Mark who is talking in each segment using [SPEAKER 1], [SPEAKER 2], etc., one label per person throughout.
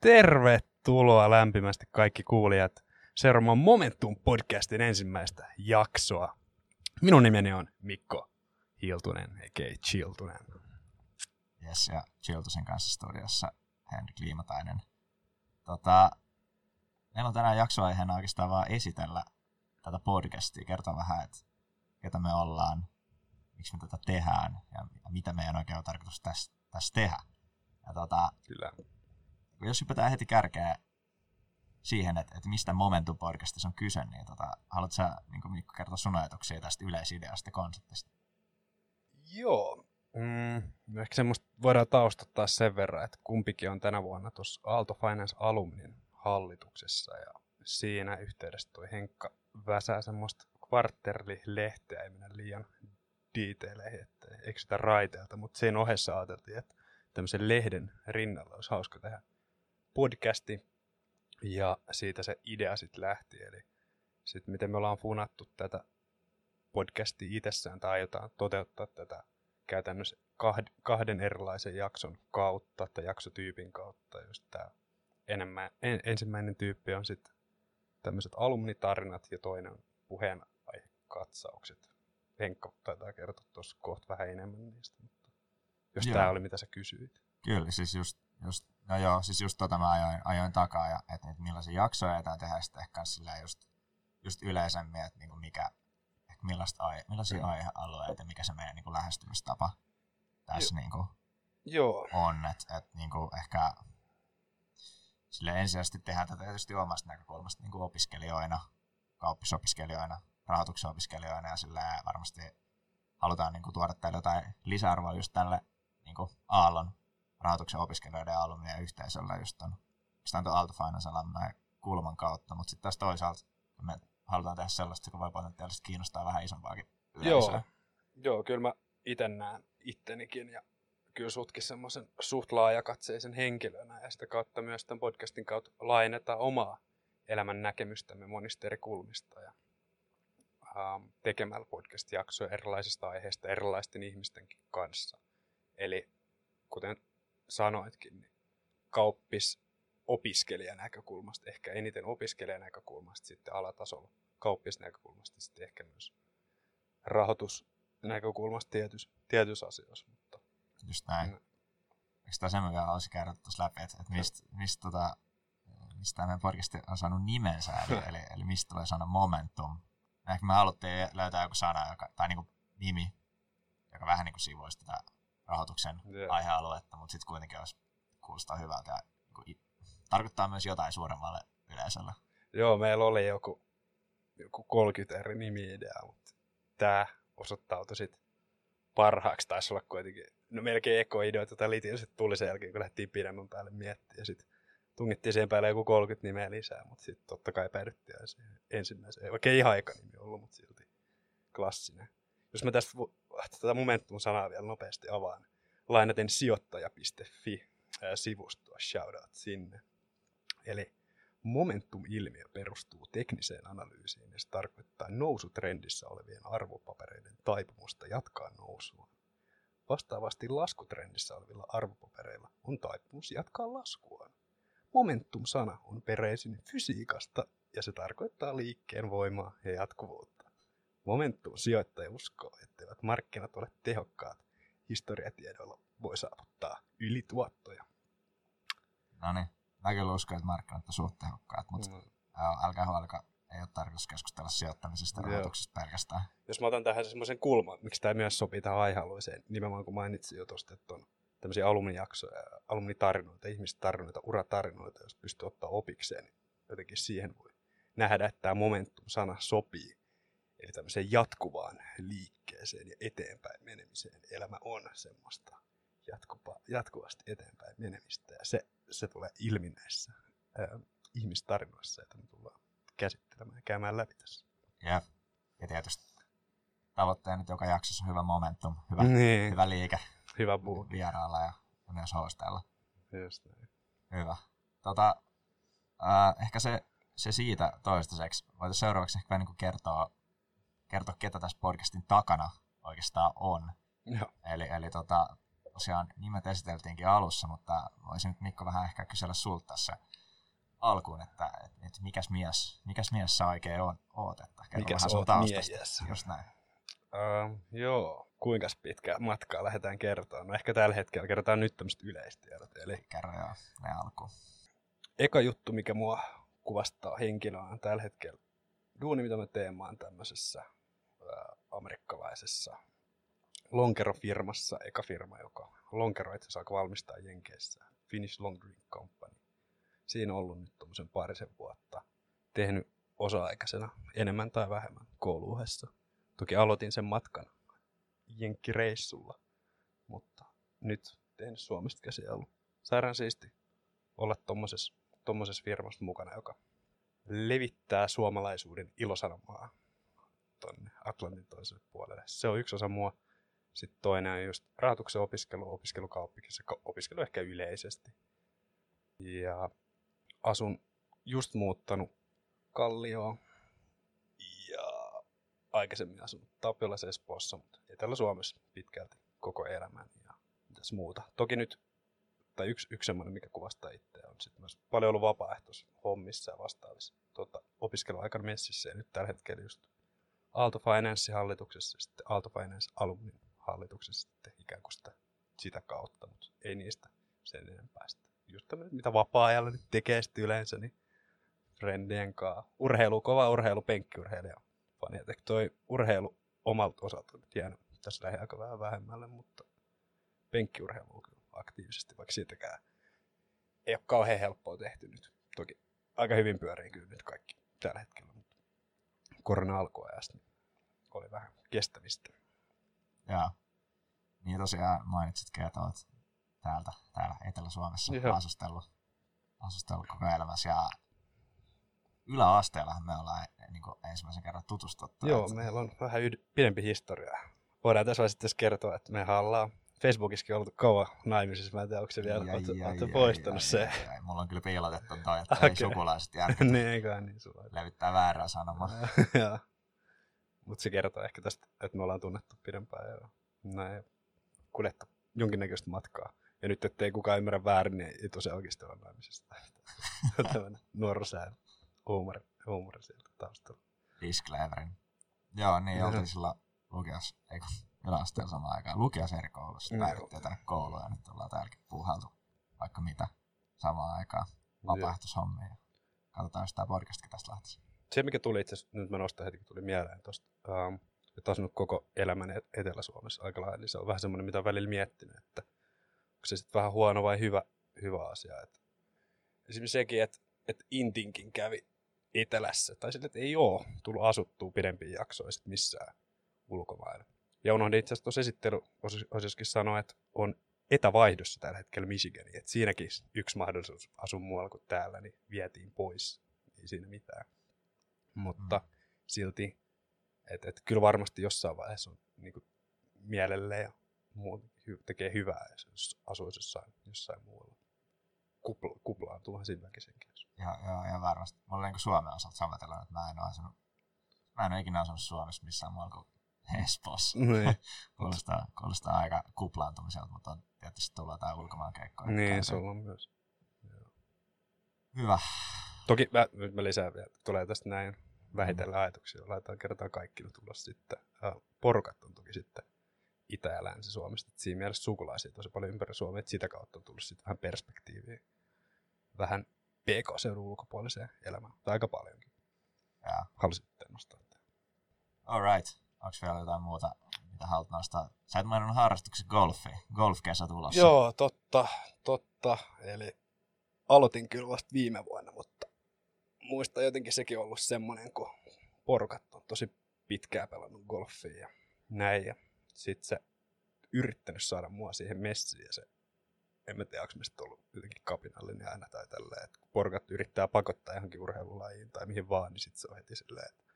[SPEAKER 1] Tervetuloa lämpimästi kaikki kuulijat seuraamaan Momentum podcastin ensimmäistä jaksoa. Minun nimeni on Mikko Hiltunen, eikä Chiltunen.
[SPEAKER 2] Yes, ja Chiltusen kanssa studiossa Henrik Liimatainen. Tota, meillä on tänään jaksoaiheena oikeastaan vaan esitellä tätä podcastia, kertoa vähän, että ketä me ollaan, miksi me tätä tehdään ja mitä meidän oikein on tarkoitus tässä, tässä tehdä. Ja tota,
[SPEAKER 1] Kyllä.
[SPEAKER 2] Jos hypätään heti kärkeä siihen, että, että mistä Momentum podcastissa on kyse, niin tota, haluatko sä niin Mikko kertoa sun ajatuksia tästä yleisideasta konseptista?
[SPEAKER 1] Joo. Mm, ehkä semmoista voidaan taustattaa sen verran, että kumpikin on tänä vuonna tuossa Aalto Finance Alumnin hallituksessa ja siinä yhteydessä toi Henkka väsää semmoista kvarterlilehteä, ei mennä liian detaileihin, että eksytä raiteelta, mutta sen ohessa ajateltiin, että tämmöisen lehden rinnalla olisi hauska tehdä podcasti, ja siitä se idea sitten lähti, eli sitten miten me ollaan funattu tätä podcastia itsessään, tai aiotaan toteuttaa tätä käytännössä kahden erilaisen jakson kautta, tai jaksotyypin kautta, just tämä enemmän, en, ensimmäinen tyyppi on sitten tämmöiset alumnitarinat, ja toinen on puheenaihekatsaukset. Henkka taitaa kertoa tuossa kohta vähän enemmän niistä, mutta jos tämä oli mitä sä kysyit.
[SPEAKER 2] Kyllä, siis just, just no joo, siis just tota mä ajoin, ajoin takaa, ja että, että millaisia jaksoja jätään tehdä sitten ehkä sillä just, just yleisemmin, että niinku mikä, ehkä millaista aihe, millaisia mm. aihealueita mikä se meidän niinku lähestymistapa tässä jo. niinku
[SPEAKER 1] joo.
[SPEAKER 2] on, että et niinku ehkä sille ensisijaisesti tehdään tätä tietysti omasta näkökulmasta niinku opiskelijoina, kauppisopiskelijoina, rahoituksen opiskelijoina ja sillä varmasti halutaan niinku tuoda tälle jotain lisäarvoa just tälle niinku Aallon rahoituksen opiskelijoiden ja alumnien yhteisöllä just on, on tuon Aalto Finance kulman kautta, mutta sitten taas toisaalta me halutaan tehdä sellaista, joka voi potentiaalisesti kiinnostaa vähän isompaakin
[SPEAKER 1] yleisöä. Joo, joo kyllä mä itse näen ittenikin ja kyllä sutkin semmoisen suht laajakatseisen henkilönä ja sitä kautta myös tämän podcastin kautta laajennetaan omaa elämän näkemystämme monista eri kulmista ja ähm, tekemällä podcast-jaksoja erilaisista aiheista erilaisten ihmistenkin kanssa. Eli kuten sanoitkin, niin kauppis opiskelijan näkökulmasta, ehkä eniten opiskelijan näkökulmasta, sitten alatasolla kauppis näkökulmasta, sitten ehkä myös rahoitusnäkökulmasta tietyissä, tietyissä asioissa. Mutta,
[SPEAKER 2] Just näin. Mm. Eikö tämä sen vielä olisi käydä tuossa läpi, että, että mistä, mistä, tota, mistä tämä meidän podcast on saanut nimensä, eli, eli, eli mistä tulee sana momentum. Ehkä me haluttiin löytää joku sana joka, tai niin kuin nimi, joka vähän niin kuin sivuisi tätä rahoituksen yeah. aihealuetta, mutta sitten kuitenkin olisi kuulostaa hyvältä ja tarkoittaa myös jotain suuremmalle yleisölle.
[SPEAKER 1] Joo, meillä oli joku, joku 30 eri nimi-idea, mutta tämä osoittautui sitten parhaaksi. Taisi olla kuitenkin, no melkein ekoideoita tai liti, ja sitten tuli sen jälkeen, kun lähtiin pidemmän päälle miettimään. Ja sitten tungittiin siihen päälle joku 30 nimeä lisää, mutta sitten totta kai päädyttiin siihen ensimmäiseen. Vaikka ei ihan aika nimi ollut, mutta silti klassinen. Jos mä tästä tätä Momentum-sanaa vielä nopeasti avaan. Lainaten sijoittaja.fi sivustoa, shoutout sinne. Eli Momentum-ilmiö perustuu tekniseen analyysiin ja se tarkoittaa nousutrendissä olevien arvopapereiden taipumusta jatkaa nousua. Vastaavasti laskutrendissä olevilla arvopapereilla on taipumus jatkaa laskuaan. Momentum-sana on peräisin fysiikasta ja se tarkoittaa liikkeen voimaa ja jatkuvuutta. Momentum sijoittaja uskoo, etteivät markkinat ole tehokkaat. Historiatiedoilla voi saavuttaa ylituottoja.
[SPEAKER 2] No niin, mä kyllä uskon, että markkinat on suht tehokkaat, mutta mm. älkää huolka, ei ole tarkoitus keskustella sijoittamisesta ja rahoituksesta pelkästään.
[SPEAKER 1] Jos mä otan tähän semmoisen kulman, miksi tämä myös sopii tähän aihealueeseen, nimenomaan kun mainitsin jo tuosta, että on tämmöisiä alumnijaksoja, alumnitarinoita, ihmistarinoita, uratarinoita, jos pystyy ottaa opikseen, niin jotenkin siihen voi nähdä, että tämä momentum-sana sopii Eli tämmöiseen jatkuvaan liikkeeseen ja eteenpäin menemiseen. Elämä on semmoista jatkuva, jatkuvasti eteenpäin menemistä. Ja se, se tulee ilmi näissä ää, ihmistarinoissa, joita me tullaan käsittelemään ja käymään läpi tässä.
[SPEAKER 2] Ja, ja tietysti tavoitteena nyt joka jaksossa on hyvä momentum, hyvä, niin. hyvä liike.
[SPEAKER 1] Hyvä puu.
[SPEAKER 2] Vieraalla ja, ja myös hostella.
[SPEAKER 1] Just näin.
[SPEAKER 2] Hyvä. Tota, äh, ehkä se, se siitä toistaiseksi. Voitaisiin seuraavaksi ehkä niin kertoa kertoa, ketä tässä podcastin takana oikeastaan on.
[SPEAKER 1] Joo.
[SPEAKER 2] Eli, eli tota, tosiaan nimet esiteltiinkin alussa, mutta voisin nyt Mikko vähän ehkä kysellä sulta tässä alkuun, että, että, mikäs, mies, mikäs mies sä oikein on, oot? Että
[SPEAKER 1] mikäs
[SPEAKER 2] vähän sun taustasta. Just näin.
[SPEAKER 1] Uh, joo, kuinka pitkä matkaa lähdetään kertomaan? No ehkä tällä hetkellä kerrotaan nyt tämmöistä yleistiedot. Eli
[SPEAKER 2] Kerro joo, ne alkuun.
[SPEAKER 1] eka juttu, mikä mua kuvastaa henkilöä on tällä hetkellä duuni, mitä mä teen, mä oon tämmöisessä amerikkalaisessa lonkerofirmassa, eka firma, joka lonkeroita saa valmistaa Jenkeissä, Finnish Long Drink Company. Siinä on ollut nyt tuommoisen parisen vuotta. Tehnyt osa-aikaisena enemmän tai vähemmän kouluuhessa. Toki aloitin sen matkan Jenkkireissulla, mutta nyt teen Suomesta käsin ollut sairaan siisti olla tommosessa, tommosessa firmassa mukana, joka levittää suomalaisuuden ilosanomaa tonne Atlantin toiselle puolelle. Se on yksi osa mua. Sitten toinen on just rahoituksen opiskelu, opiskelukauppikin, se opiskelu ehkä yleisesti. Ja asun just muuttanut Kallioon. Ja aikaisemmin asunut Tapiolassa Espoossa, mutta Etelä-Suomessa pitkälti koko elämän ja mitäs muuta. Toki nyt, tai yksi, yksi semmoinen, mikä kuvastaa itseä, on sitten myös paljon ollut vapaaehtoishommissa ja vastaavissa tota, opiskeluaikana messissä ja nyt tällä hetkellä just Aalto Finance hallituksessa sitten Aalto Finance Alumni hallituksessa sitten ikään kuin sitä, sitä kautta, mutta ei niistä sen enempää sitä. Just tämmöinen, mitä vapaa-ajalla nyt tekee sitten yleensä, niin friendien kanssa. Urheilu, kova urheilu, penkkiurheilija. Fani, toi urheilu omalta osalta on nyt jäänyt tässä lähiaika vähän vähemmälle, mutta penkkiurheilu on kyllä aktiivisesti, vaikka siitäkään ei ole kauhean helppoa tehty nyt. Toki aika hyvin pyörii kyllä nyt kaikki tällä hetkellä, korona alkuajasta niin oli vähän kestämistä.
[SPEAKER 2] Joo. Niin tosiaan mainitsitkin, että olet täältä, täällä Etelä-Suomessa
[SPEAKER 1] Joo.
[SPEAKER 2] asustellut, asustellut koko elämässä. Ja yläasteellahan me ollaan niin ensimmäisen kerran tutustuttu.
[SPEAKER 1] Joo,
[SPEAKER 2] että-
[SPEAKER 1] meillä on vähän yd- pidempi historia. Voidaan tässä vaiheessa sitten kertoa, että me ollaan Facebookissakin ollut kauan naimisissa. Mä en tiedä, onko se vielä,
[SPEAKER 2] ai,
[SPEAKER 1] poistanut
[SPEAKER 2] ai,
[SPEAKER 1] se.
[SPEAKER 2] ai, ai. Mulla on kyllä piilotettu toi, että ei
[SPEAKER 1] Okei.
[SPEAKER 2] sukulaiset järkytä
[SPEAKER 1] niin, eiköhän niin sulla.
[SPEAKER 2] levittää väärää sanomaa.
[SPEAKER 1] Mutta se kertoo ehkä tästä, että me ollaan tunnettu pidempään ja näin kuljettu jonkinnäköistä matkaa. Ja nyt, ettei kukaan ymmärrä väärin, niin ei tosiaan oikeasti ole naimisista. Tämmöinen nuorosään huumori, huumori sieltä taustalla.
[SPEAKER 2] Disclaimerin. Joo, niin
[SPEAKER 1] Joo.
[SPEAKER 2] oltiin silloin lukios, ei yläasteella samaan aikaan. Lukios eri koulussa.
[SPEAKER 1] Joo.
[SPEAKER 2] Päivitettiin tänne kouluun ja nyt ollaan täälläkin puuhailtu vaikka mitä samaan aikaan. Vapaaehtoishommia. Katsotaan, jos tämä podcastikin tästä lähtisi.
[SPEAKER 1] se, mikä tuli itse asiassa, nyt mä nostan heti, kun tuli mieleen tuosta, ähm, että asunut koko elämän Et- Etelä-Suomessa aika lailla, niin se on vähän semmoinen, mitä on välillä miettinyt, että onko se sitten vähän huono vai hyvä, hyvä asia. Että esimerkiksi sekin, että, että Intinkin kävi etelässä, tai sille, että ei ole tullut asuttua pidempiä jaksoja sit missään ulkomailla. Ja unohdin itse asiassa tuossa esittelyosiossakin sanoa, että on etävaihdossa tällä hetkellä Michiganiin, että siinäkin yksi mahdollisuus asua muualla kuin täällä, niin vietiin pois. Ei siinä mitään mutta mm. silti, että et kyllä varmasti jossain vaiheessa on niin kuin, mielelle ja hy- tekee hyvää, jos asuisi jossain, jossain muualla. Kupla, kuplaantuuhan siinä väkisinkin.
[SPEAKER 2] Joo, joo, ja varmasti. Mulla on niin Suomen osalta sama tilanne, että mä en ole asunut, mä en ole ikinä asunut Suomessa missään muualla kuin Espoossa.
[SPEAKER 1] Niin,
[SPEAKER 2] Kuulostaa, kuulostaa aika kuplaantumiselta, mutta on tietysti tullut jotain ulkomaan keikkoja.
[SPEAKER 1] niin sulla on myös.
[SPEAKER 2] Hyvä.
[SPEAKER 1] Toki mä, nyt mä lisään vielä, tulee tästä näin vähitellen ajatuksia, laitetaan kertaan kaikki nyt ulos sitten. Porukat on toki sitten Itä- ja Länsi-Suomesta. Et siinä mielessä sukulaisia tosi paljon ympäri Suomea, että sitä kautta on tullut sitten vähän perspektiiviä vähän PK-seudun ulkopuoliseen elämään, tai aika paljonkin.
[SPEAKER 2] Ja,
[SPEAKER 1] Halusin nostaa. tämän.
[SPEAKER 2] alright. Onko vielä jotain muuta, mitä haluat nostaa? Sä et maininnut harrastuksen golfi. Golf-kesä tulossa.
[SPEAKER 1] Joo, totta, totta. Eli aloitin kyllä vasta viime vuonna, mutta muista jotenkin sekin ollut semmoinen, kun porukat on tosi pitkään pelannut golfia ja näin. Ja sit se yrittänyt saada mua siihen messiin ja se, en mä tiedä, onko meistä ollut jotenkin kapinallinen aina tai tälleen, että kun porukat yrittää pakottaa johonkin urheilulajiin tai mihin vaan, niin sit se on heti silleen, että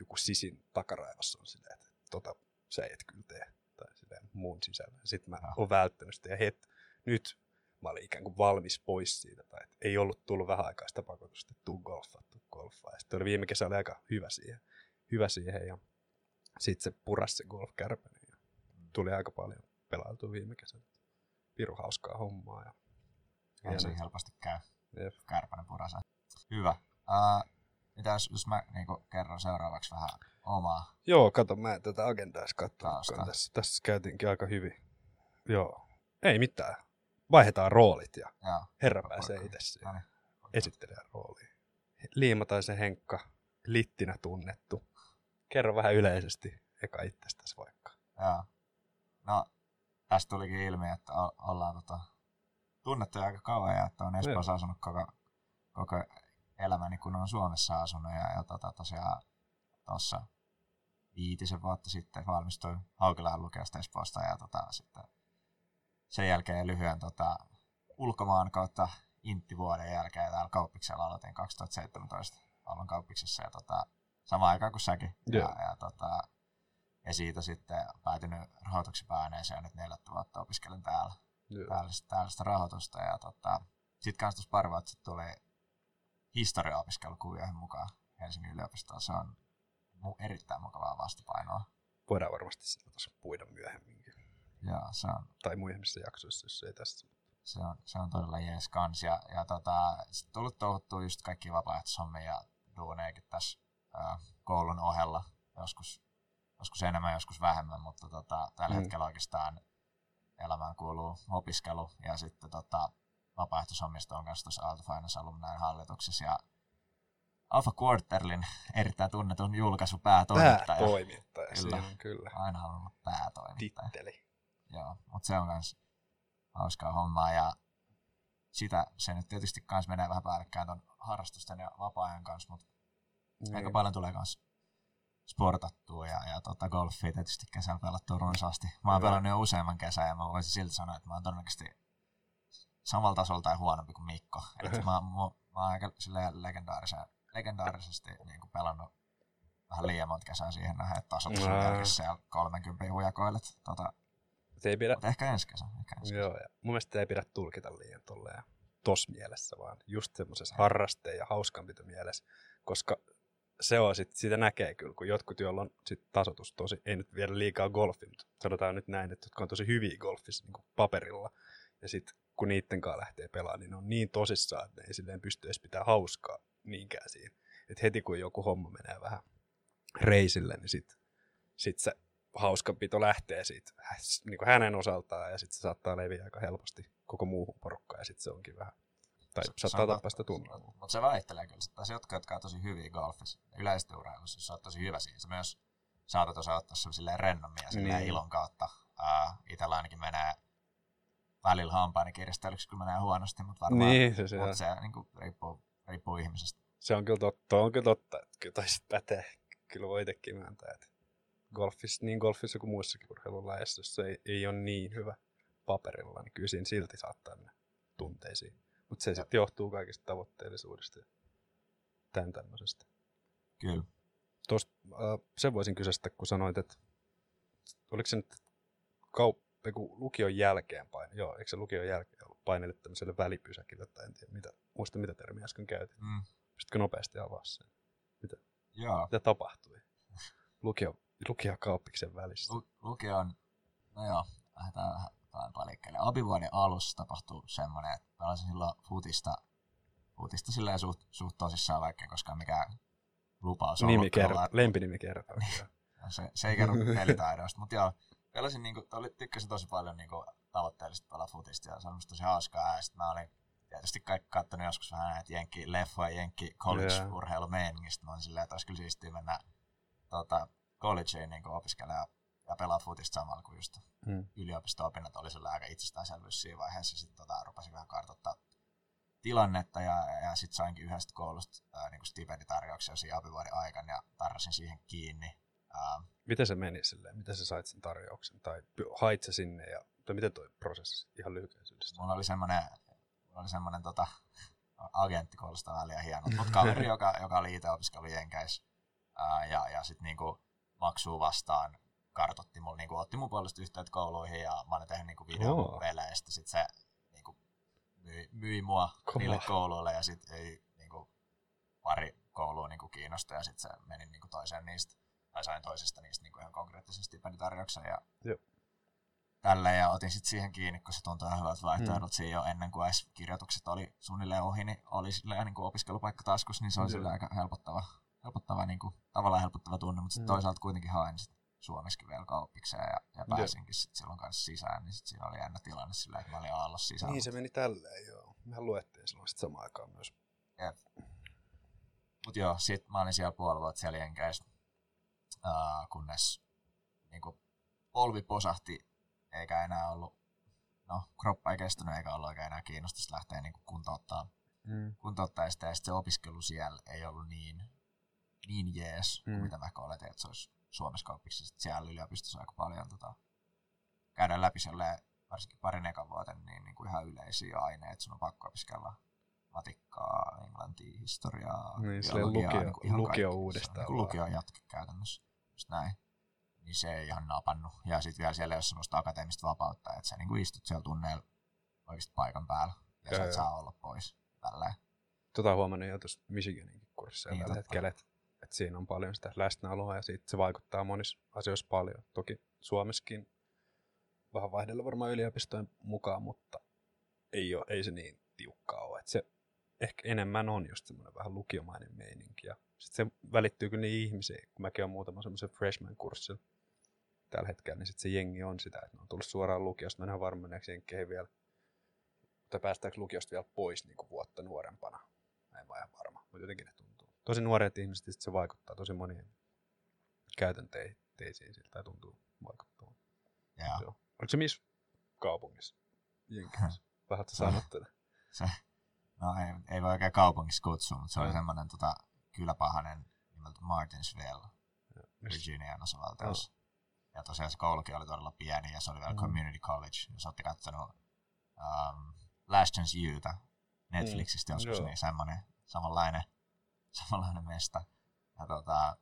[SPEAKER 1] joku sisin takaraivassa on silleen, että tota sä et kyllä tee tai silleen muun sisällä. Sitten mä
[SPEAKER 2] Joo.
[SPEAKER 1] oon välttänyt sitä ja het, nyt mä olin ikään kuin valmis pois siitä, tai et ei ollut tullut vähän aikaa sitä pakotusta, että tuu golfaa, tuu golfaa. Ja sitten oli viime kesä oli aika hyvä siihen, hyvä siihen ja sitten se purasi se golf ja tuli aika paljon pelailtua viime kesänä. piru hauskaa hommaa. Ja...
[SPEAKER 2] Ei se helposti käy.
[SPEAKER 1] Jep.
[SPEAKER 2] Kärpänen purasa. Hyvä. Uh, mitä jos, mä niin kerron seuraavaksi vähän omaa
[SPEAKER 1] Joo, kato, mä en tätä agendaa edes katsonut, tässä, tässä käytiinkin aika hyvin. Joo, ei mitään. Vaihdetaan roolit ja
[SPEAKER 2] Joo.
[SPEAKER 1] herra pääsee itse siihen
[SPEAKER 2] No niin.
[SPEAKER 1] esittelijän rooliin. Liimataisen Henkka, littinä tunnettu. Kerro vähän yleisesti eka itsestäsi vaikka.
[SPEAKER 2] Joo. No, tästä tulikin ilmi, että ollaan tota, tunnettu aika kauan ja että on Espoossa asunut koko, koko elämäni, kun on Suomessa asunut. Ja, ja tota, tosiaan tuossa viitisen vuotta sitten valmistuin Haukilaan lukeasta Espoosta ja tota, sitten sen jälkeen lyhyen tota, ulkomaan kautta inttivuoden jälkeen täällä kauppiksella aloitin 2017 aloin kauppiksessa ja tota, samaan aikaan kuin säkin.
[SPEAKER 1] Joo.
[SPEAKER 2] Ja, ja, tota, ja siitä sitten päätynyt rahoituksen pääaineeseen ja nyt neljättä vuotta opiskelen täällä, täällä, sit- täällä sitä rahoitusta. Ja tota, sitten kanssa tuossa pari vuotta sitten tuli historiaopiskelukuvioihin mukaan Helsingin yliopistoon. Se on erittäin mukavaa vastapainoa.
[SPEAKER 1] Voidaan varmasti sitä tuossa puida myöhemminkin.
[SPEAKER 2] Ja se on,
[SPEAKER 1] Tai muimmissa jaksoissa, jos ei tässä.
[SPEAKER 2] se on, se on todella jees kans. Ja, ja tota, sit tullut touhuttua just kaikki vapaaehtoishommia ja duuneekin tässä ää, koulun ohella. Joskus, joskus enemmän, joskus vähemmän, mutta tota, tällä
[SPEAKER 1] mm.
[SPEAKER 2] hetkellä oikeastaan elämään kuuluu opiskelu ja sitten tota, vapaaehtoishommista on kanssa tuossa Aalto Finance Alumni hallituksessa ja Alpha Quarterlin erittäin tunnetun julkaisupäätoimittaja.
[SPEAKER 1] Päätoimittaja,
[SPEAKER 2] Kyllä.
[SPEAKER 1] siinä on kyllä.
[SPEAKER 2] Aina halunnut päätoimittaja.
[SPEAKER 1] Titteli.
[SPEAKER 2] Joo, mutta se on myös hauskaa hommaa ja sitä se nyt tietysti kans menee vähän päällekkäin ton harrastusten ja vapaa-ajan kanssa, mutta
[SPEAKER 1] Niin.
[SPEAKER 2] aika paljon tulee kans sportattua ja, ja tota golfia tietysti kesällä pelattua runsaasti. Mä oon pelannut jo useamman kesän ja mä voisin silti sanoa, että mä oon todennäköisesti samalla tasolla tai huonompi kuin Mikko. Eli mä, mä, mä oon aika silleen legendaarisen, legendaarisesti niin kuin pelannut vähän liian monta kesää siihen nähden, että tasotus on jälkeen siellä 30 hujakoilet. Tota,
[SPEAKER 1] Se ei pidä,
[SPEAKER 2] mutta ehkä ensi kesä. Ehkä ensi kesä.
[SPEAKER 1] Joo, ja mun mielestä ei pidä tulkita liian tolleen tos mielessä, vaan just semmoisessa harrasteen ja hauskanpito mielessä, koska se on sit, sitä näkee kyllä, kun jotkut, joilla on sit tasotus tosi, ei nyt vielä liikaa golfi, mutta sanotaan nyt näin, että jotka on tosi hyviä golfissa niin paperilla, ja sitten kun niitten kanssa lähtee pelaamaan, niin ne on niin tosissaan, että ne ei silleen pysty edes pitää hauskaa niinkään siinä. Et heti kun joku homma menee vähän reisille, niin sitten sit se hauskanpito lähtee siitä niin kuin hänen osaltaan ja sitten se saattaa leviä aika helposti koko muuhun porukkaan ja sitten se onkin vähän, tai
[SPEAKER 2] Se-
[SPEAKER 1] saattaa tappaa sitä tunnelmaa.
[SPEAKER 2] Mutta se vaihtelee kyllä. Sitten taas jotka, jotka on tosi hyviä golfissa, yleisesti urheilussa, jos oot tosi hyvä siinä, sä myös saatat osaa ottaa se silleen rennommin ja silleen
[SPEAKER 1] Niin.
[SPEAKER 2] ilon kautta. Uh, itellä ainakin menee välillä hampaani kiristelyksi, kun menee huonosti, mutta varmaan
[SPEAKER 1] Niin, se, se,
[SPEAKER 2] mut
[SPEAKER 1] on,
[SPEAKER 2] se niin kuin, riippuu, riippuu ihmisestä.
[SPEAKER 1] se on kyllä totta, on kyllä totta, että kyllä toi sit pätee, kyllä voi itsekin myöntää, että golfissa, niin golfissa kuin muissakin urheilulajeissa, jos se ei, ei ole niin hyvä paperilla, niin kyllä siinä silti saattaa mennä tunteisiin. Mutta se sitten johtuu kaikista tavoitteellisuudesta ja tämän tämmöisestä.
[SPEAKER 2] Kyllä.
[SPEAKER 1] Tuosta, äh, sen voisin kysyä sitä, kun sanoit, että oliko se nyt kaup- ei kun lukion jälkeen paine, joo, eikö se lukion jälkeen ollut painelle tämmöiselle välipysäkille, tai en tiedä, mitä, muista mitä termiä äsken käytin.
[SPEAKER 2] Mm.
[SPEAKER 1] Pystytkö nopeasti avaa sen?
[SPEAKER 2] Joo.
[SPEAKER 1] Mitä tapahtui? Lukio, lukio kauppiksen välissä.
[SPEAKER 2] Lu- lukio on, no joo, lähdetään vähän liikkeelle. Abivuoden alussa tapahtui semmoinen, että pelasin silloin futista, futista silleen suht, suht tosissaan, vaikka ei koskaan mikään lupaus
[SPEAKER 1] Nimi
[SPEAKER 2] ollutkaan,
[SPEAKER 1] kerta,
[SPEAKER 2] vaan-
[SPEAKER 1] lempinimi kerta.
[SPEAKER 2] se, se ei kerro pelitaidoista, mutta joo, pelasin niinku, oli, tykkäsin tosi paljon niinku tavoitteellisesti pelaa futista ja se on musta tosi hauskaa. Ja sit mä olin tietysti kaikki kattonut joskus vähän näitä jenkki leffoja, jenkki college urheilumeiningistä. Mä olin silleen, että olisi kyllä siistiä mennä tota, collegeen niinku opiskelemaan ja pelaa futista samalla kuin just
[SPEAKER 1] Mm.
[SPEAKER 2] yliopisto-opinnot oli sellainen aika itsestäänselvyys siinä vaiheessa. Sitten tota, rupesin vähän kartoittaa tilannetta ja, ja sitten sainkin yhdestä koulusta ää, niin stipenditarjouksia siinä abivuoden aikana ja tarrasin siihen kiinni. Ää,
[SPEAKER 1] Miten se meni silleen? Miten sä sait sen tarjouksen? Tai hait sä sinne? Ja, tai miten toi prosessi ihan lyhkäisyydessä?
[SPEAKER 2] mulla oli semmoinen, mulla oli semmoinen tota, agentti, kuulostaa liian hieno, mutta kaveri, joka, joka oli itse opiskellut Jenkeissä ää, ja, ja sitten niinku maksuu vastaan kartotti mulla, niinku, otti mun puolesta yhteyttä kouluihin ja mä olin tehnyt niinku video
[SPEAKER 1] Oo.
[SPEAKER 2] mun peleistä. Sitten se niinku, myi, myi mua
[SPEAKER 1] Kova.
[SPEAKER 2] niille kouluille ja sitten ei niinku, pari koulua niinku, kiinnostui ja sitten se meni niinku, toiseen niistä, tai sain toisesta niistä niinku, ihan konkreettisen stipenditarjouksen ja
[SPEAKER 1] Joo.
[SPEAKER 2] tällä ja otin sitten siihen kiinni, kun se tuntui ihan hyvältä mm. siinä jo ennen kuin edes kirjoitukset oli suunnilleen ohi, niin oli silleen niin kuin opiskelupaikka taskus, niin se oli silleen aika helpottava, helpottava niin kuin, tavallaan helpottava tunne, mutta sitten mm. toisaalta kuitenkin hain sit Suomessakin vielä kauppikseen ja, ja pääsinkin sit silloin kanssa sisään, niin sit siinä oli jännä tilanne sillä, että mä olin aallossa sisään.
[SPEAKER 1] Niin se meni tälleen, joo. Mehän luettiin silloin sitten samaan aikaan myös.
[SPEAKER 2] Jep. Mut joo, sit mä olin siellä puoli vuotta siellä Jenkeissä, uh, kunnes niin kuin, polvi posahti, eikä enää ollut, no kroppa ei kestänyt eikä ollut oikein enää kiinnostusta lähteä niin kuin kuntouttaa. Mm. kuntouttaa sitä, ja se opiskelu siellä ei ollut niin, niin jees mm. kuin mitä mä oletin, että se olisi Suomessa kauppiksi. Siellä yliopistossa aika paljon tota, käydään läpi varsinkin parin ekan vuoten niin, niin kuin ihan yleisiä aineita. Sun on pakko opiskella matikkaa, englantia, historiaa,
[SPEAKER 1] niin, biologiaa. Lukio, niin kuin ihan lukio uudestaan.
[SPEAKER 2] Niin lukio jatke käytännössä. Just näin. Niin se ei ihan napannut. Ja sitten vielä siellä ei ole semmoista akateemista vapautta, että sä niin kuin istut siellä tunneilla oikeasti paikan päällä ja, ja sä et saa olla pois. Tälleen.
[SPEAKER 1] Tota huomannut jo tuossa Michiganinkin kurssilla niin, tällä hetkellä, että että siinä on paljon sitä läsnäoloa ja siitä se vaikuttaa monissa asioissa paljon. Toki Suomessakin vähän vaihdella varmaan yliopistojen mukaan, mutta ei, ole, ei se niin tiukkaa ole. Että se ehkä enemmän on just semmoinen vähän lukiomainen meininki. Ja sit se välittyy kyllä niin ihmisiin, kun mäkin olen muutama semmoisen freshman-kurssilla tällä hetkellä, niin sitten se jengi on sitä, että ne on tullut suoraan lukiosta. Mä en ole varma, jenkkeihin vielä, tai päästäänkö lukiosta vielä pois niin kuin vuotta nuorempana. Mä en ihan varma, mutta jotenkin ne tuntuu tosi nuoret ihmiset, se vaikuttaa tosi monien käytänteisiin siltä tai tuntuu vaikuttavan.
[SPEAKER 2] Yeah. Joo.
[SPEAKER 1] Oliko se missä kaupungissa? Jenkeissä? Vähän sanot tätä.
[SPEAKER 2] Se, no ei, ei voi oikein kaupungissa kutsua, mutta se oli semmoinen tota, kyläpahanen nimeltä Martinsville, Virginian osavaltiossa. Ja tosiaan se koulukin oli todella pieni ja se oli vielä mm. community college. Jos olette katsonut um, Last Chance Youta Netflixistä mm. joskus, Joo. niin semmoinen samanlainen samanlainen mesta. Ja tota,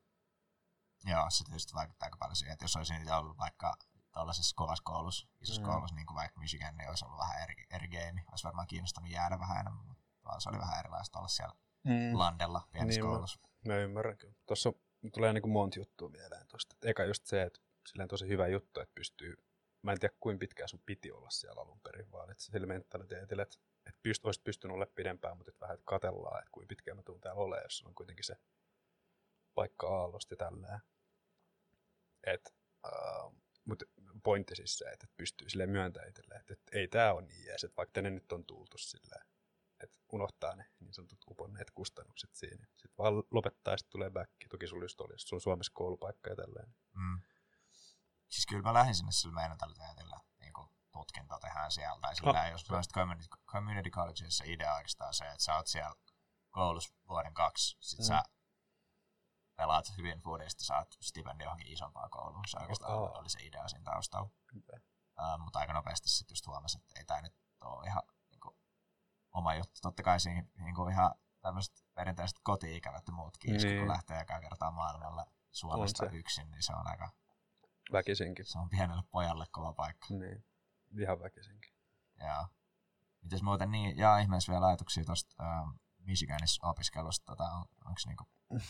[SPEAKER 2] joo, se tietysti vaikuttaa aika paljon siihen, että jos olisin ollut vaikka tuollaisessa kovassa koulussa, isossa mm. koulussa, niin kuin vaikka Michigan, niin olisi ollut vähän eri, eri game. Olisi varmaan kiinnostanut jäädä vähän enemmän, mutta se oli vähän erilaista olla siellä mm. landella pienessä niin, koulussa.
[SPEAKER 1] Mä, mä ymmärrän kyllä. Tuossa tulee niin kuin monta juttua mieleen tuosta. Eka just se, että silleen tosi hyvä juttu, että pystyy, mä en tiedä kuinka pitkään sun piti olla siellä alun perin, vaan että sillä mentaliteetillä, että että pyst, olisit pystynyt olemaan pidempään, mutta että vähän että katellaan, että kuinka pitkään mä tuun täällä olemaan, jos on kuitenkin se paikka aallosti tälleen. Et, uh, mutta pointti siis se, että pystyy sille myöntämään itselleen, että, että ei tämä ole niin jees, että vaikka ne nyt on tultu silleen, että unohtaa ne sanotut uponneet kustannukset siinä. Sitten vaan lopettaa ja sitten tulee back. Toki sulla just oli, sun Suomessa koulupaikka ja tälleen. Mm.
[SPEAKER 2] Siis kyllä mä lähdin sinne sillä meidän tällä tutkinto tehdään siellä. Tai sillä oh, jos community, community collegeissa idea oikeastaan se, että sä oot siellä koulussa vuoden kaksi, sit mm. sä pelaat hyvin foodista, saat stipendi johonkin isompaan kouluun. Se oikeastaan oh. oli se idea siinä taustalla. Okay. Uh, mutta aika nopeasti sitten just huomasin, että ei tämä nyt ole ihan niin kuin, oma juttu. Totta kai niin kuin ihan tämmöiset perinteiset koti-ikävät ja muutkin, niin. kun lähtee ekaa kertaa maailmalle Suomesta yksin, niin se on aika...
[SPEAKER 1] Väkisinkin.
[SPEAKER 2] Se on pienelle pojalle kova paikka.
[SPEAKER 1] Niin ihan väkisinkin.
[SPEAKER 2] Joo. Mites muuten niin, jaa ihmeessä vielä ajatuksia tuosta äh, Michiganissa opiskelusta, tota, on, onko niinku...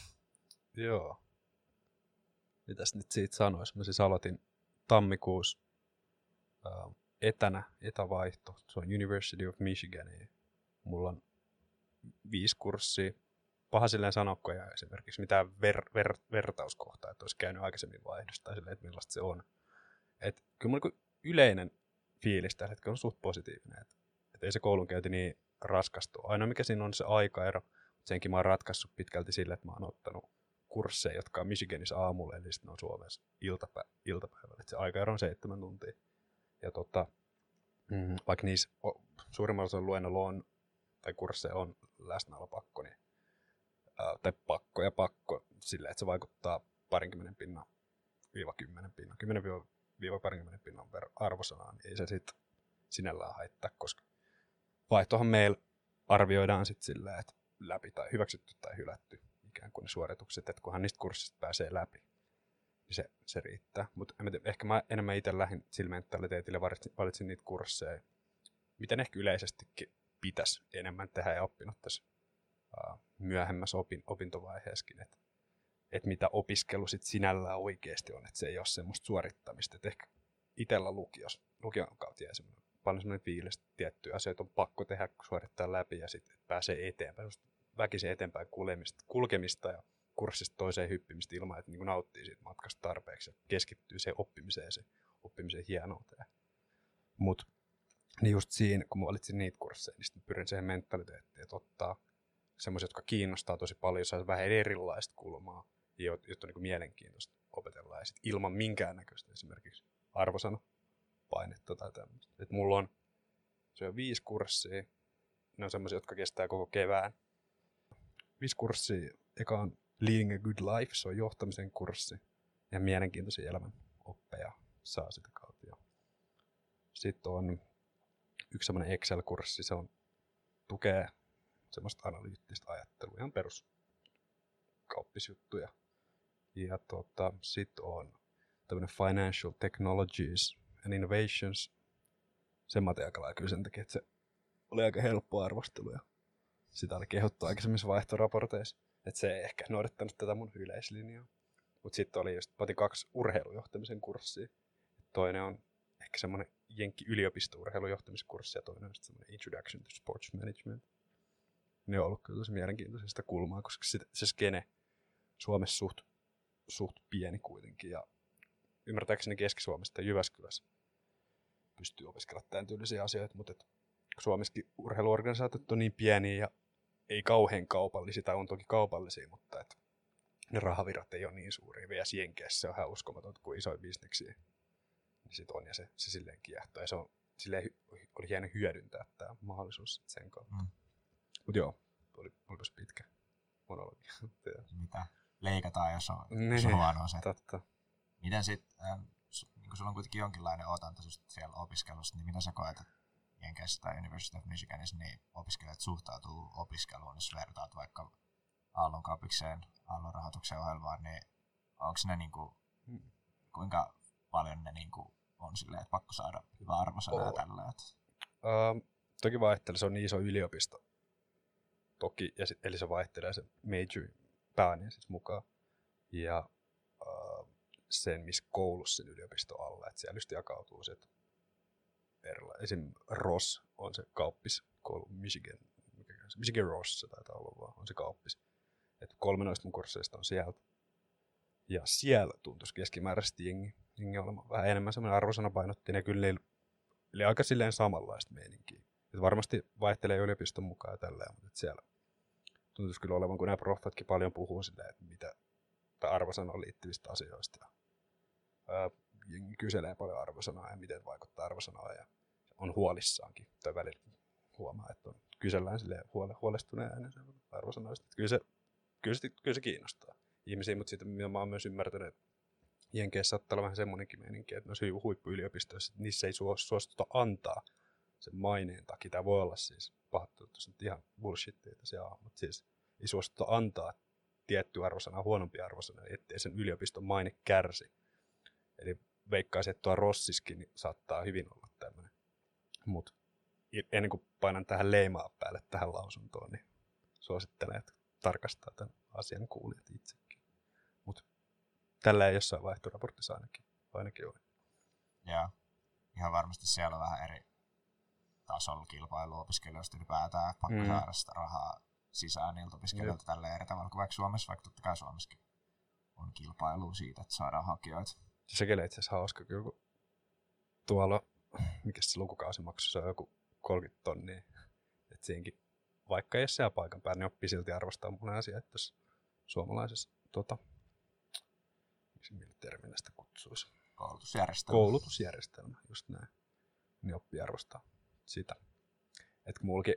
[SPEAKER 1] Joo. Mitäs nyt siitä sanois? Mä siis aloitin tammikuussa äh, etänä, etävaihto. Se on University of Michigan. Mulla on viisi kurssia. Paha silleen sanokkoja esimerkiksi mitään ver, ver, vertauskohtaa, että olisi käynyt aikaisemmin vaihdosta tai silleen, että millaista se on. Et kyllä mulla niinku yleinen fiilis tällä hetkellä on suht positiivinen. Että et ei se koulunkäynti niin raskastu. Ainoa mikä siinä on se aikaero, senkin mä oon ratkaissut pitkälti sille, että mä oon ottanut kursseja, jotka on Michiganissa aamulla, eli sitten on Suomessa iltapä, iltapäivällä. Et se aikaero on seitsemän tuntia. Ja tota, mm, vaikka niissä suurimmalla osalla luennolla on, tai kursseja on läsnäolopakko, niin, ää, tai pakko ja pakko silleen, että se vaikuttaa parinkymmenen pinnan viiva kymmenen pinnan, kymmenen viiva parinkymmenen pinnan arvosanaa, niin ei se sitten sinällään haittaa, koska vaihtohan meillä arvioidaan sitten silleen, että läpi tai hyväksytty tai hylätty ikään kuin ne suoritukset, että kunhan niistä kurssista pääsee läpi, niin se, se riittää. Mutta ehkä mä enemmän itse lähdin sillä mentaliteetillä, valitsin, valitsin niitä kursseja, miten ehkä yleisestikin pitäisi enemmän tehdä ja oppinut tässä uh, myöhemmässä opin, opintovaiheessakin, että että mitä opiskelu sit sinällään oikeasti on, että se ei ole semmoista suorittamista. Et ehkä itsellä lukios lukion kautta jäi semmoinen, paljon semmoinen fiilis, että tiettyjä asioita on pakko tehdä, suorittaa läpi ja sitten pääsee eteenpäin. Väkisin eteenpäin kulkemista, kulkemista ja kurssista toiseen hyppimistä ilman, että niin nauttii siitä matkasta tarpeeksi ja keskittyy siihen oppimiseen ja se oppimisen hienouteen. Mutta niin just siinä, kun mä valitsin niitä kursseja, niin sitten pyrin siihen mentaliteettiin, että ottaa semmoisia, jotka kiinnostaa tosi paljon, saisi vähän erilaista kulmaa, jotta on niin mielenkiintoista opetella. Ja sitten ilman minkäännäköistä esimerkiksi arvosana painetta tai tämmöistä. Et mulla on, se on viisi kurssia, ne on semmoisia, jotka kestää koko kevään. Viisi kurssia, eka on Leading a Good Life, se on johtamisen kurssi ja mielenkiintoisia elämän oppeja saa sitä kautta. Sitten on yksi semmoinen Excel-kurssi, se on, tukee semmoista analyyttistä ajattelua, ihan perus kauppisjuttuja. Ja tota, sitten on tämmöinen Financial Technologies and Innovations. Sen mä tein aika kyllä sen takia, että se oli aika helppo arvostelu ja sitä oli kehuttu aikaisemmissa vaihtoraporteissa. Että se ei ehkä noudattanut tätä mun yleislinjaa. Mutta sitten oli just, otin kaksi urheilujohtamisen kurssia. Toinen on ehkä semmoinen Jenkki yliopisto-urheilujohtamiskurssi ja toinen on semmoinen Introduction to Sports Management. Ne on ollut kyllä tosi mielenkiintoisesta kulmaa, koska se, se skene Suomessa suht, suht pieni kuitenkin ja ymmärtääkseni Keski-Suomesta ja Jyväskylässä pystyy opiskelemaan tämän tyylisiä asioita, mutta et Suomessakin urheiluorganisaatiot on niin pieniä ja ei kauhean kaupallisia, tai on toki kaupallisia, mutta et ne rahavirrat ei ole niin suuria. Vielä Jenkeissä on ihan uskomatonta kuin isoja bisneksiä niin sit on ja se, se silleen kiehtoo. Ja se on, silleen oli hieno hyödyntää tämä mahdollisuus sen kautta. Mm. Mutta joo, oli, olipas pitkä monologi.
[SPEAKER 2] Mitä? Leikataan, jos on, ne, jos on huono se.
[SPEAKER 1] Totta.
[SPEAKER 2] Miten sitten, ähm, niin kun sulla on kuitenkin jonkinlainen otanta siellä opiskelussa, niin mitä sä koet, Jenkeissä tai University of Michiganissa, niin opiskelijat suhtautuu opiskeluun, jos vertaat vaikka Aallon kapikseen, Aallon rahoituksen ohjelmaan, niin onko ne niin kuin, mm. kuinka paljon ne niin kuin on silleen, että pakko saada hyvä arvosana ja tällä. Että...
[SPEAKER 1] Uh, toki vaihtelee, se on niin iso yliopisto. Toki, ja sit, eli se vaihtelee se major pääaine siis mukaan. Ja uh, sen, missä koulussa sen yliopisto alla. Että siellä just jakautuu se, että esim. Ross on se kauppis, koulu Michigan, mikä se, Michigan Ross se taitaa olla vaan, on se kauppis. Et kolme noista mun kursseista on sieltä. Ja siellä tuntuisi keskimääräisesti jengi jengi olemaan vähän enemmän semmoinen arvosana painottiin, ja kyllä niillä oli aika silleen samanlaista meininkiä. Et varmasti vaihtelee yliopiston mukaan ja tälleen, mutta siellä tuntuisi kyllä olevan, kun nämä proffatkin paljon puhuu silleen, että mitä arvosanaan liittyvistä asioista. Ja, ää, jengi kyselee paljon arvosanaa ja miten vaikuttaa arvosanaa ja on huolissaankin. Tai välillä huomaa, että on, kysellään silleen huole, huolestuneen äänen arvosanoista. Kyllä se, kyllä, se, kyllä se kiinnostaa ihmisiä, mutta sitten mä oon myös ymmärtänyt, että Jenkeissä saattaa olla vähän semmoinenkin meininki, että noissa huippuyliopistoissa, niissä ei suostuta antaa sen maineen takia. Tämä voi olla siis pahoittelut, nyt ihan bullshittia tosiaan, mutta siis ei suostuta antaa tietty arvosana, huonompi arvosana, ettei sen yliopiston maine kärsi. Eli veikkaisin, että tuo Rossiskin niin saattaa hyvin olla tämmöinen. Mutta ennen kuin painan tähän leimaa päälle tähän lausuntoon, niin suosittelen, että tarkastaa tämän asian kuulijat itsekin tällä ei jossain vaihtoraportissa ainakin, ainakin ole.
[SPEAKER 2] Joo. Ihan varmasti siellä on vähän eri tasolla kilpailu opiskelijoista ylipäätään. Pakko mm. saada sitä rahaa sisään niiltä opiskelijoilta tällä eri tavalla kuin vaikka Suomessa, vaikka totta kai Suomessakin on kilpailu siitä, että saadaan hakijoita.
[SPEAKER 1] Sekin itse asiassa hauska kyllä, kun tuolla, mikä se lukukausimaksu, se on joku 30 tonnia. Että siinkin, vaikka ei ole siellä paikan päällä, niin oppii silti arvostaa mun asioita tässä suomalaisessa tota, millä terminä sitä kutsuisi.
[SPEAKER 2] Koulutusjärjestelmä.
[SPEAKER 1] Koulutusjärjestelmä, just näin. Niin oppii arvostaa sitä. Että mullakin,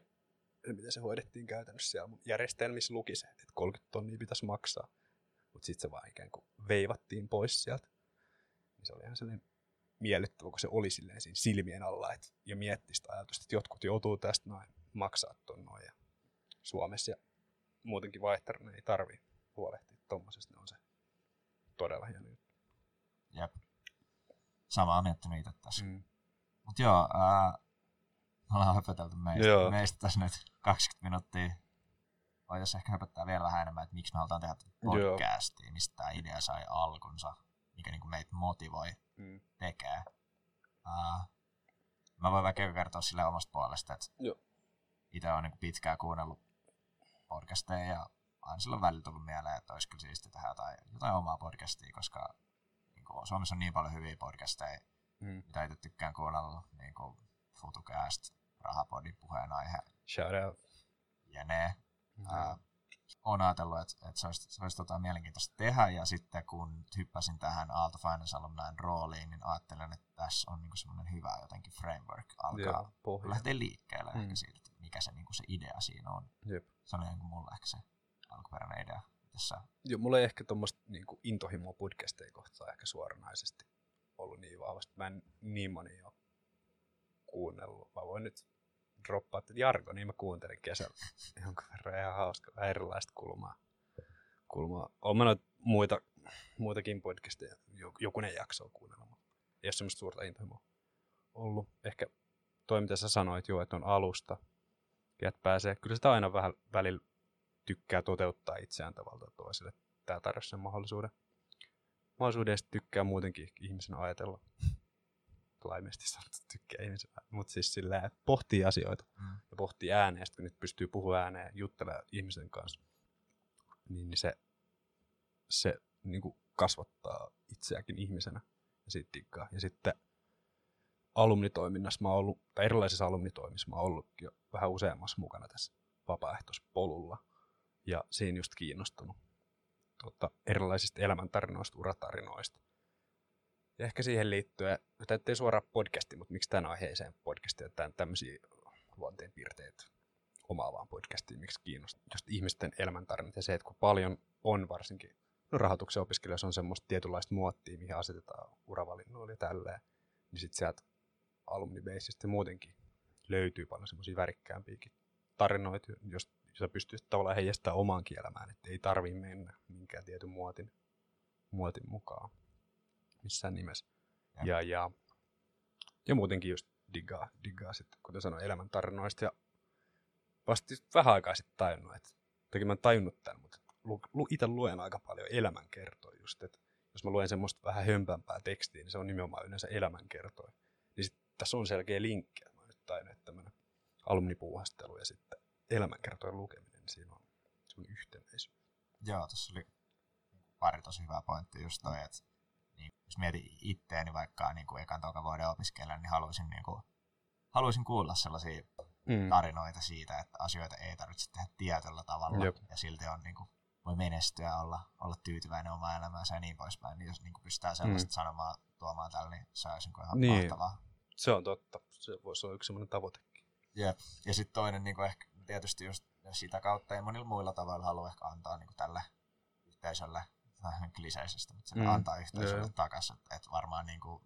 [SPEAKER 1] miten se hoidettiin käytännössä siellä mun järjestelmissä luki se, että 30 tonnia pitäisi maksaa. Mutta sitten se vaan ikään kuin veivattiin pois sieltä. Niin se oli ihan sellainen miellyttävä, kun se oli silleen siinä silmien alla et, ja mietti sitä ajatusta, että jotkut joutuu tästä noin maksaa ton noin. Ja Suomessa ja muutenkin vaihtarina ei tarvi huolehtia tuommoisesta, ne on se todella hieno juttu.
[SPEAKER 2] Jep. Samaa miettinyt itse tässä. Mm. Mut joo, ää, me ollaan höpötelty meistä, joo. meistä tässä nyt 20 minuuttia. Voitaisiin ehkä höpöttää vielä vähän enemmän, että miksi me halutaan tehdä podcastia, mistä tämä idea sai alkunsa, mikä niinku meitä motivoi mm. tekee. Ää, Mä voin vaikka kertoa sille omasta puolesta, että
[SPEAKER 1] Joo.
[SPEAKER 2] itse olen niin pitkään kuunnellut podcasteja ja aina silloin välillä tullut mieleen, että olisi kyllä siisti tehdä jotain, jotain omaa podcastia, koska niin kuin, Suomessa on niin paljon hyviä podcasteja,
[SPEAKER 1] Mm.
[SPEAKER 2] mitä itse tykkään kuunnella, niin kuin FutuCast, Rahapodin puheenaihe,
[SPEAKER 1] Shout out.
[SPEAKER 2] jne.
[SPEAKER 1] Mm.
[SPEAKER 2] Ää, olen ajatellut, että, että se olisi, se olisi tota mielenkiintoista tehdä, ja sitten kun hyppäsin tähän Aalto Finance Alumnine rooliin, niin ajattelen, että tässä on niinku semmoinen hyvä jotenkin framework alkaa
[SPEAKER 1] Joo,
[SPEAKER 2] lähteä liikkeelle
[SPEAKER 1] Mm.
[SPEAKER 2] ehkä siitä, mikä se, niinku se idea siinä on.
[SPEAKER 1] Jep.
[SPEAKER 2] Se oli niinku mulla ehkä se alkuperäinen idea tässä.
[SPEAKER 1] Joo, mulla ei ehkä tuommoista niin intohimoa podcasteja kohtaa ehkä suoranaisesti ollut niin vahvasti. Mä en niin moni ole kuunnellut. Mä voin nyt droppaa, että Jargo, niin mä kuuntelin kesällä jonkun verran ihan hauska, vähän erilaista kulmaa. kulmaa. Olen mä muita, muitakin podcasteja, jo- jokunen jakso on kuunnella, mutta ei ole semmoista suurta intohimoa ollut. Ehkä toi, mitä sä sanoit jo, että on alusta, että pääsee, kyllä sitä aina vähän välillä tykkää toteuttaa itseään tavalla toiselle. Tämä tarjosi sen mahdollisuuden. Mahdollisuuden tykkää muutenkin ihmisen ajatella. Laimeesti sanottu, tykkää ihmisen Mutta siis sillä että pohtii asioita
[SPEAKER 2] Mm.
[SPEAKER 1] ja pohtii ääneen. Kun nyt pystyy puhumaan ääneen ja juttelemaan ihmisen kanssa, niin, niin se, se niin kuin kasvattaa itseäkin ihmisenä ja siitä. Ja sitten alumnitoiminnassa mä oon ollut, tai erilaisissa alumnitoimissa mä oon ollut jo vähän useammassa mukana tässä vapaaehtoispolulla. Ja siinä just kiinnostunut tota, erilaisista elämäntarinoista, uratarinoista. Ja ehkä siihen liittyen, tämä ei suoraan podcasti, mutta miksi tämän aiheeseen podcastiin, että tämmöisiä luonteenpiirteitä omaavaan podcastiin, miksi kiinnostaa just ihmisten elämäntarinat ja se, että kun paljon on varsinkin no rahoituksen opiskelijoissa on semmoista tietynlaista muottia, mihin asetetaan uravalinnoilla ja tälleen, niin sitten sieltä alumnibaseista muutenkin löytyy paljon semmoisia värikkäämpiäkin tarinoita, jos sä pystyt tavallaan heijastamaan omaankin elämään, että ei tarvii mennä minkään tietyn muotin, muotin mukaan missään nimessä.
[SPEAKER 2] Jep.
[SPEAKER 1] Ja, ja, ja muutenkin just diggaa, diggaa sitten, kuten sanoin, elämäntarinoista. Ja vasta vähän aikaa sitten tajunnut, että toki mä en tajunnut tämän, mutta lu, lu, itse luen aika paljon elämänkertoja just, että jos mä luen semmoista vähän hömpämpää tekstiä, niin se on nimenomaan yleensä elämänkertoja. Niin sit tässä on selkeä linkki, että mä nyt tajunnut, että tämmöinen alumnipuuhastelu ja sitten elämänkertojen lukeminen, niin siinä on semmoinen yhtenäisyys.
[SPEAKER 2] Joo, tuossa oli pari tosi hyvää pointtia just toi, että niin, jos mietin itteeni vaikka niin kuin ekan toka vuoden opiskelijan, niin haluaisin, niin kuin, haluaisin kuulla sellaisia
[SPEAKER 1] Mm.
[SPEAKER 2] tarinoita siitä, että asioita ei tarvitse tehdä tietyllä tavalla
[SPEAKER 1] Jep.
[SPEAKER 2] ja silti on niin kuin, voi menestyä, olla, olla tyytyväinen omaan elämäänsä ja niin poispäin. Niin jos niin kuin pystytään sellaista mm. sanomaan, tuomaan tällä, niin se olisi niin kuin ihan
[SPEAKER 1] Niin.
[SPEAKER 2] mahtavaa.
[SPEAKER 1] Se on totta. Se voisi olla yksi semmoinen tavoitekin.
[SPEAKER 2] Jep. Ja sitten toinen niin kuin ehkä tietysti just sitä kautta ja monilla muilla tavoilla haluaa ehkä antaa niin kuin tälle yhteisölle, vähän kliseisesti, mutta sille
[SPEAKER 1] Mm.
[SPEAKER 2] antaa yhteisölle
[SPEAKER 1] Joo.
[SPEAKER 2] takaisin. Että et varmaan niin kuin,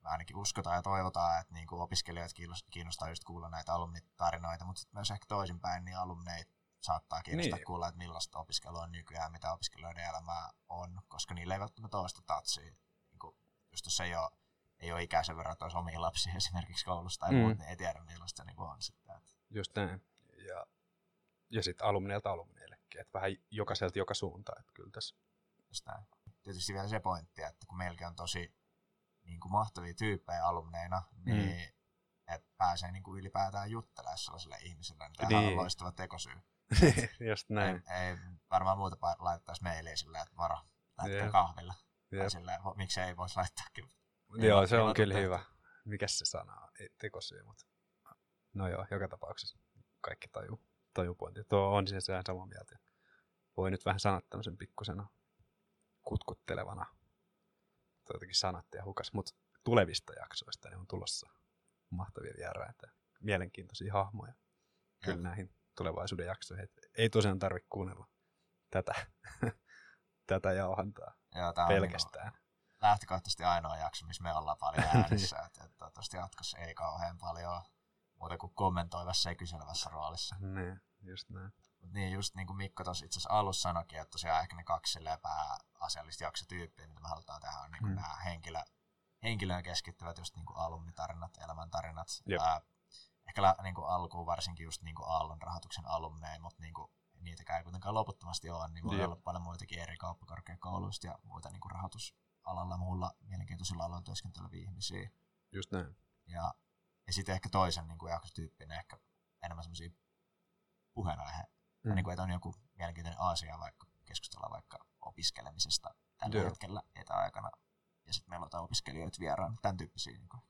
[SPEAKER 2] me ainakin uskotaan ja toivotaan, että niin kuin opiskelijoita kiinnos- kiinnostaa just kuulla näitä alumnitarinoita, mutta sitten myös ehkä toisinpäin, niin alumneita saattaa kiinnostaa
[SPEAKER 1] Niin.
[SPEAKER 2] kuulla, että millaista opiskelua on nykyään, mitä opiskelijoiden elämää on, koska niillä ei välttämättä ole sitä tatsia. Niin kuin, just jos ei ole, ei ole ikäisen verran, että olisi omia lapsia esimerkiksi koulussa tai
[SPEAKER 1] Mm.
[SPEAKER 2] mm. muut, niin ei tiedä millaista se niin kuin on sitten.
[SPEAKER 1] Just näin. Ja, ja sitten alumneilta alumneillekin. Että vähän jokaiselta joka suuntaan. Että kyllä tässä.
[SPEAKER 2] just näin. Tietysti vielä se pointti, että kun meilläkin on tosi niin kuin mahtavia tyyppejä alumneina, niin mm. että pääsee niin kuin ylipäätään juttelemaan sellaiselle ihmiselle, niin tämähän
[SPEAKER 1] Niin.
[SPEAKER 2] on loistava tekosyy.
[SPEAKER 1] Just näin.
[SPEAKER 2] Ei, ei varmaan muuta laittaisi mailia silleen, että varo, lähtekää
[SPEAKER 1] Jep.
[SPEAKER 2] kahvilla.
[SPEAKER 1] Jep.
[SPEAKER 2] Tai silleen, miksi ei voisi laittaakin.
[SPEAKER 1] Joo, se on kyllä
[SPEAKER 2] tehty.
[SPEAKER 1] hyvä. Mikäs se sana on? Ei tekosyy, mutta... No joo, joka tapauksessa kaikki tajuu, tajuu pointti. Tuo on siis ihan samaa mieltä. Voi nyt vähän sanoa tämmöisen pikkusena kutkuttelevana. Tuo jotenkin sanatte ja hukas, mutta tulevista jaksoista niin on tulossa mahtavia vieraita. Mielenkiintoisia hahmoja. Kyllä
[SPEAKER 2] Jep.
[SPEAKER 1] näihin tulevaisuuden jaksoihin. Ei tosiaan tarvitse kuunnella tätä, tätä jauhantaa
[SPEAKER 2] Joo, tää on niin
[SPEAKER 1] pelkästään.
[SPEAKER 2] lähtökohtaisesti ainoa jakso, missä me ollaan paljon äänessä. että, että toivottavasti jatkossa ei kauhean paljon muuta kuin kommentoivassa ja kyselevässä roolissa.
[SPEAKER 1] Niin, just näin.
[SPEAKER 2] Mut niin, just niin kuin Mikko tuossa itse asiassa alussa sanoikin, että tosiaan ehkä ne kaksi pääasiallista jaksotyyppiä, mitä me halutaan tehdä, on niin kuin
[SPEAKER 1] Mm.
[SPEAKER 2] nämä henkilö, henkilöön keskittyvät just niin kuin alumnitarinat, elämäntarinat.
[SPEAKER 1] Jep.
[SPEAKER 2] Ää, ehkä lä- niin kuin alkuun varsinkin just niin kuin Aallon rahoituksen alumneja, mutta niin kuin niitäkään ei kuitenkaan loputtomasti ole, niin voi
[SPEAKER 1] Jep.
[SPEAKER 2] olla paljon muitakin eri kauppakorkeakouluista ja muita niin kuin rahoitusalalla muulla mielenkiintoisilla aloilla työskenteleviä ihmisiä.
[SPEAKER 1] Just näin.
[SPEAKER 2] Ja Ja sitten ehkä toisen niin kuin jaksotyyppinen, ehkä enemmän semmoisia puheenaihe. Mm. Niin kuin, että on joku mielenkiintoinen asia, vaikka keskustellaan vaikka opiskelemisesta tällä
[SPEAKER 1] Joo.
[SPEAKER 2] hetkellä etäaikana. Ja sitten meillä on opiskelijoita vieraan, tämän tyyppisiä niin kuin,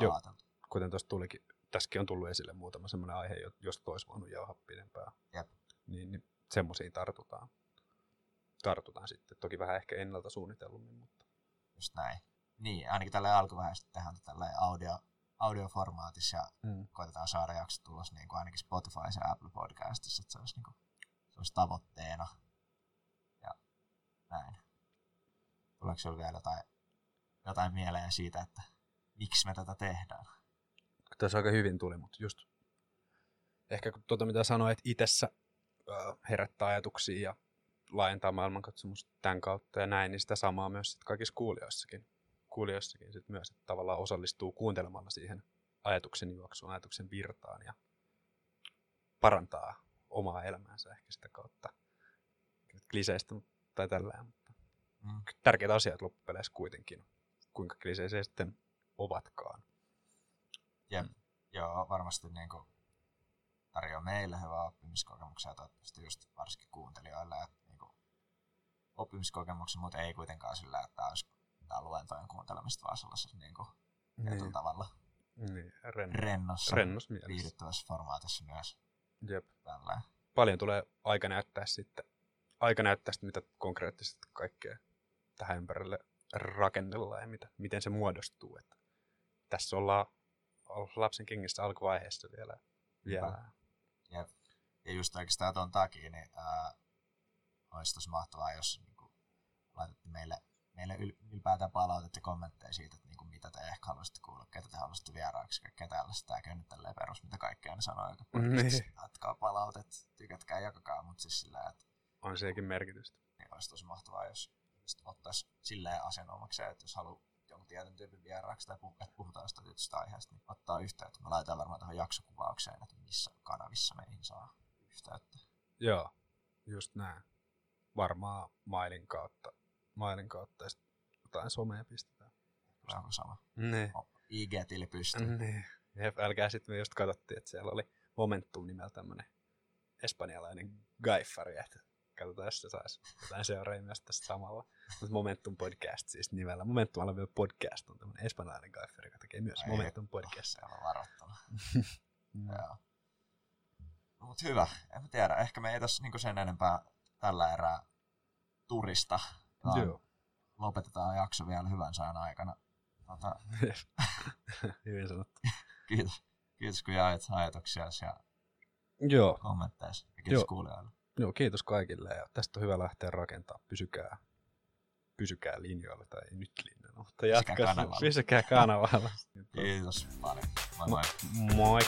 [SPEAKER 1] Joo. Kuten tuossa tulikin, tässäkin on tullut esille muutama semmoinen aihe, jo- josta olisi voinut jauhaa pidempään.
[SPEAKER 2] Jep.
[SPEAKER 1] Niin, niin semmoisiin tartutaan. Tartutaan sitten. Toki vähän ehkä ennalta suunnitellummin, mutta
[SPEAKER 2] Just näin. Niin, ainakin tällä alkuvaiheessa tehdään tällä audio, audioformaatissa ja
[SPEAKER 1] mm.
[SPEAKER 2] koitetaan saada jaksot tulos niin kuin ainakin Spotify ja Apple Podcastissa, että se olisi, niin kuin, se olisi tavoitteena. Ja näin. Tuleeko sinulla vielä jotain, jotain mieleen siitä, että miksi me tätä tehdään?
[SPEAKER 1] tässä aika hyvin tuli, mutta just ehkä kun tuota mitä sanoit itsessä herättää ajatuksia ja laajentaa maailmankatsomusta tämän kautta ja näin, niin sitä samaa myös sit kaikissa kuulijoissakin, kuulijoissakin sit myös, että tavallaan osallistuu kuuntelemalla siihen ajatuksen juoksuun, ajatuksen virtaan ja parantaa omaa elämäänsä ehkä sitä kautta kliseistä tai tällä mutta
[SPEAKER 2] Mm.
[SPEAKER 1] tärkeitä asioita loppupeleissä kuitenkin, kuinka kliseisiä sitten ovatkaan.
[SPEAKER 2] Jep. Joo, varmasti niin kuin tarjoaa meille hyvää oppimiskokemuksia ja toivottavasti just varsinkin kuuntelijoille, että niin kuin oppimiskokemuksia, mutta ei kuitenkaan sillä, että olisi tämä luentojen kuuntelemista, vaan sellaisessa niin kuin tietyllä tavalla
[SPEAKER 1] niin, ren,
[SPEAKER 2] rennossa,
[SPEAKER 1] rennos mielessä.
[SPEAKER 2] viihdyttävässä formaatissa myös.
[SPEAKER 1] Jep.
[SPEAKER 2] Tällä.
[SPEAKER 1] Paljon tulee aika näyttää sitten, aika näyttää sitten, mitä konkreettisesti kaikkea tähän ympärille rakennellaan ja mitä, miten se muodostuu. Että tässä ollaan lapsen kengissä alkuvaiheessa vielä. vielä.
[SPEAKER 2] Jep. Ja just oikeastaan ton takia, niin ää, olisi tosi mahtavaa, jos niin kuin, laitatte meille, meille yl, ylipäätään palautetta ja kommentteja siitä, että niin kuin, mitä te ehkä haluaisitte kuulla, ketä te haluaisitte vieraaksi, kaikkea tällaista. Tämäkin on nyt tälleen perus, mitä kaikki aina sanoo, joka podcastissa.
[SPEAKER 1] Niin.
[SPEAKER 2] Jatkaa palautet, tykätkää, jakakaa, mutta siis sillä, että
[SPEAKER 1] On sekin merkitystä.
[SPEAKER 2] niin olisi tosi mahtavaa, jos just ottaisi silleen asianomakseen, että jos haluaa jonkun tietyn tyypin vieraaksi tai puh- että puhutaan jostain tietystä aiheesta, niin ottaa yhteyttä. Me laitetaan varmaan tuohon jaksokuvaukseen, että missä kanavissa meihin saa yhteyttä.
[SPEAKER 1] Joo, just näin. Varmaan mailin kautta, mailin kautta ja sitten jotain somea pistetään.
[SPEAKER 2] Se on sama.
[SPEAKER 1] Niin.
[SPEAKER 2] IG-tili pystyy.
[SPEAKER 1] Niin. Jep, älkää sitten me just katsottiin, että siellä oli Momentum nimellä tämmönen espanjalainen gaifari, että katsotaan, jos se saisi jotain seuraajia myös tässä samalla. Mutta Momentum Podcast siis nimellä. Momentum Alvio Podcast on tämmönen espanjalainen gaifari, joka tekee myös
[SPEAKER 2] Ai
[SPEAKER 1] Momentum Podcast.
[SPEAKER 2] Se on varoittava.
[SPEAKER 1] Mm.
[SPEAKER 2] Joo. No, mut hyvä. En mä tiedä. Ehkä me ei tässä niinku sen enempää tällä erää turista. Vaan
[SPEAKER 1] Joo.
[SPEAKER 2] lopetetaan jakso vielä hyvän sään aikana. Tota,
[SPEAKER 1] Hyvin sanottu.
[SPEAKER 2] kiitos. Kiitos kun jaoit ajatuksia ja
[SPEAKER 1] Joo.
[SPEAKER 2] kommentteja. Ja kiitos
[SPEAKER 1] Joo.
[SPEAKER 2] kuulijoille.
[SPEAKER 1] Joo, kiitos kaikille ja tästä on hyvä lähteä rakentaa. Pysykää, pysykää linjoilla tai ei nyt linjoilla, mutta
[SPEAKER 2] Pysykää
[SPEAKER 1] jatkaa.
[SPEAKER 2] kanavalla.
[SPEAKER 1] Pysykää kanavalla.
[SPEAKER 2] Kiitos paljon. Moi moi.
[SPEAKER 1] Moi.